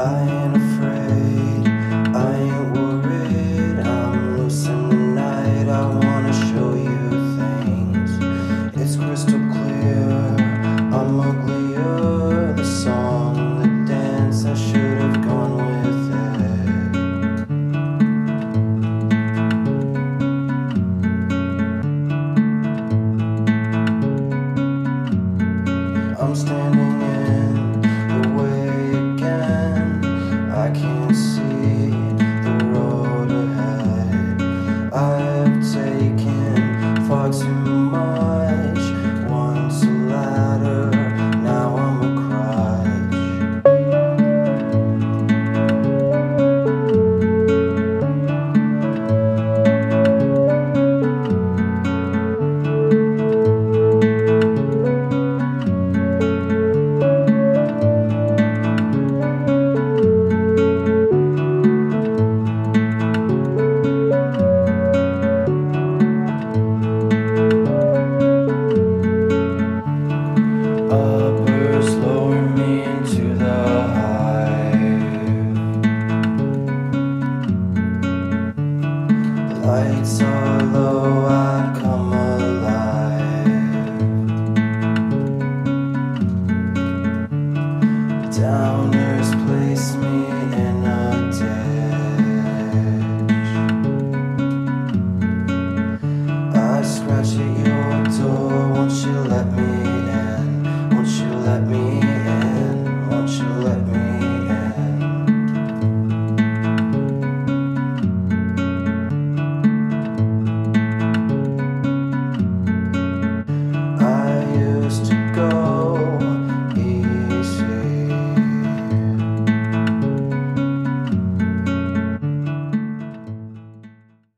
I fox in my lights are low, I come alive. Downers place me in a ditch. I scratch at your door, won't you let me?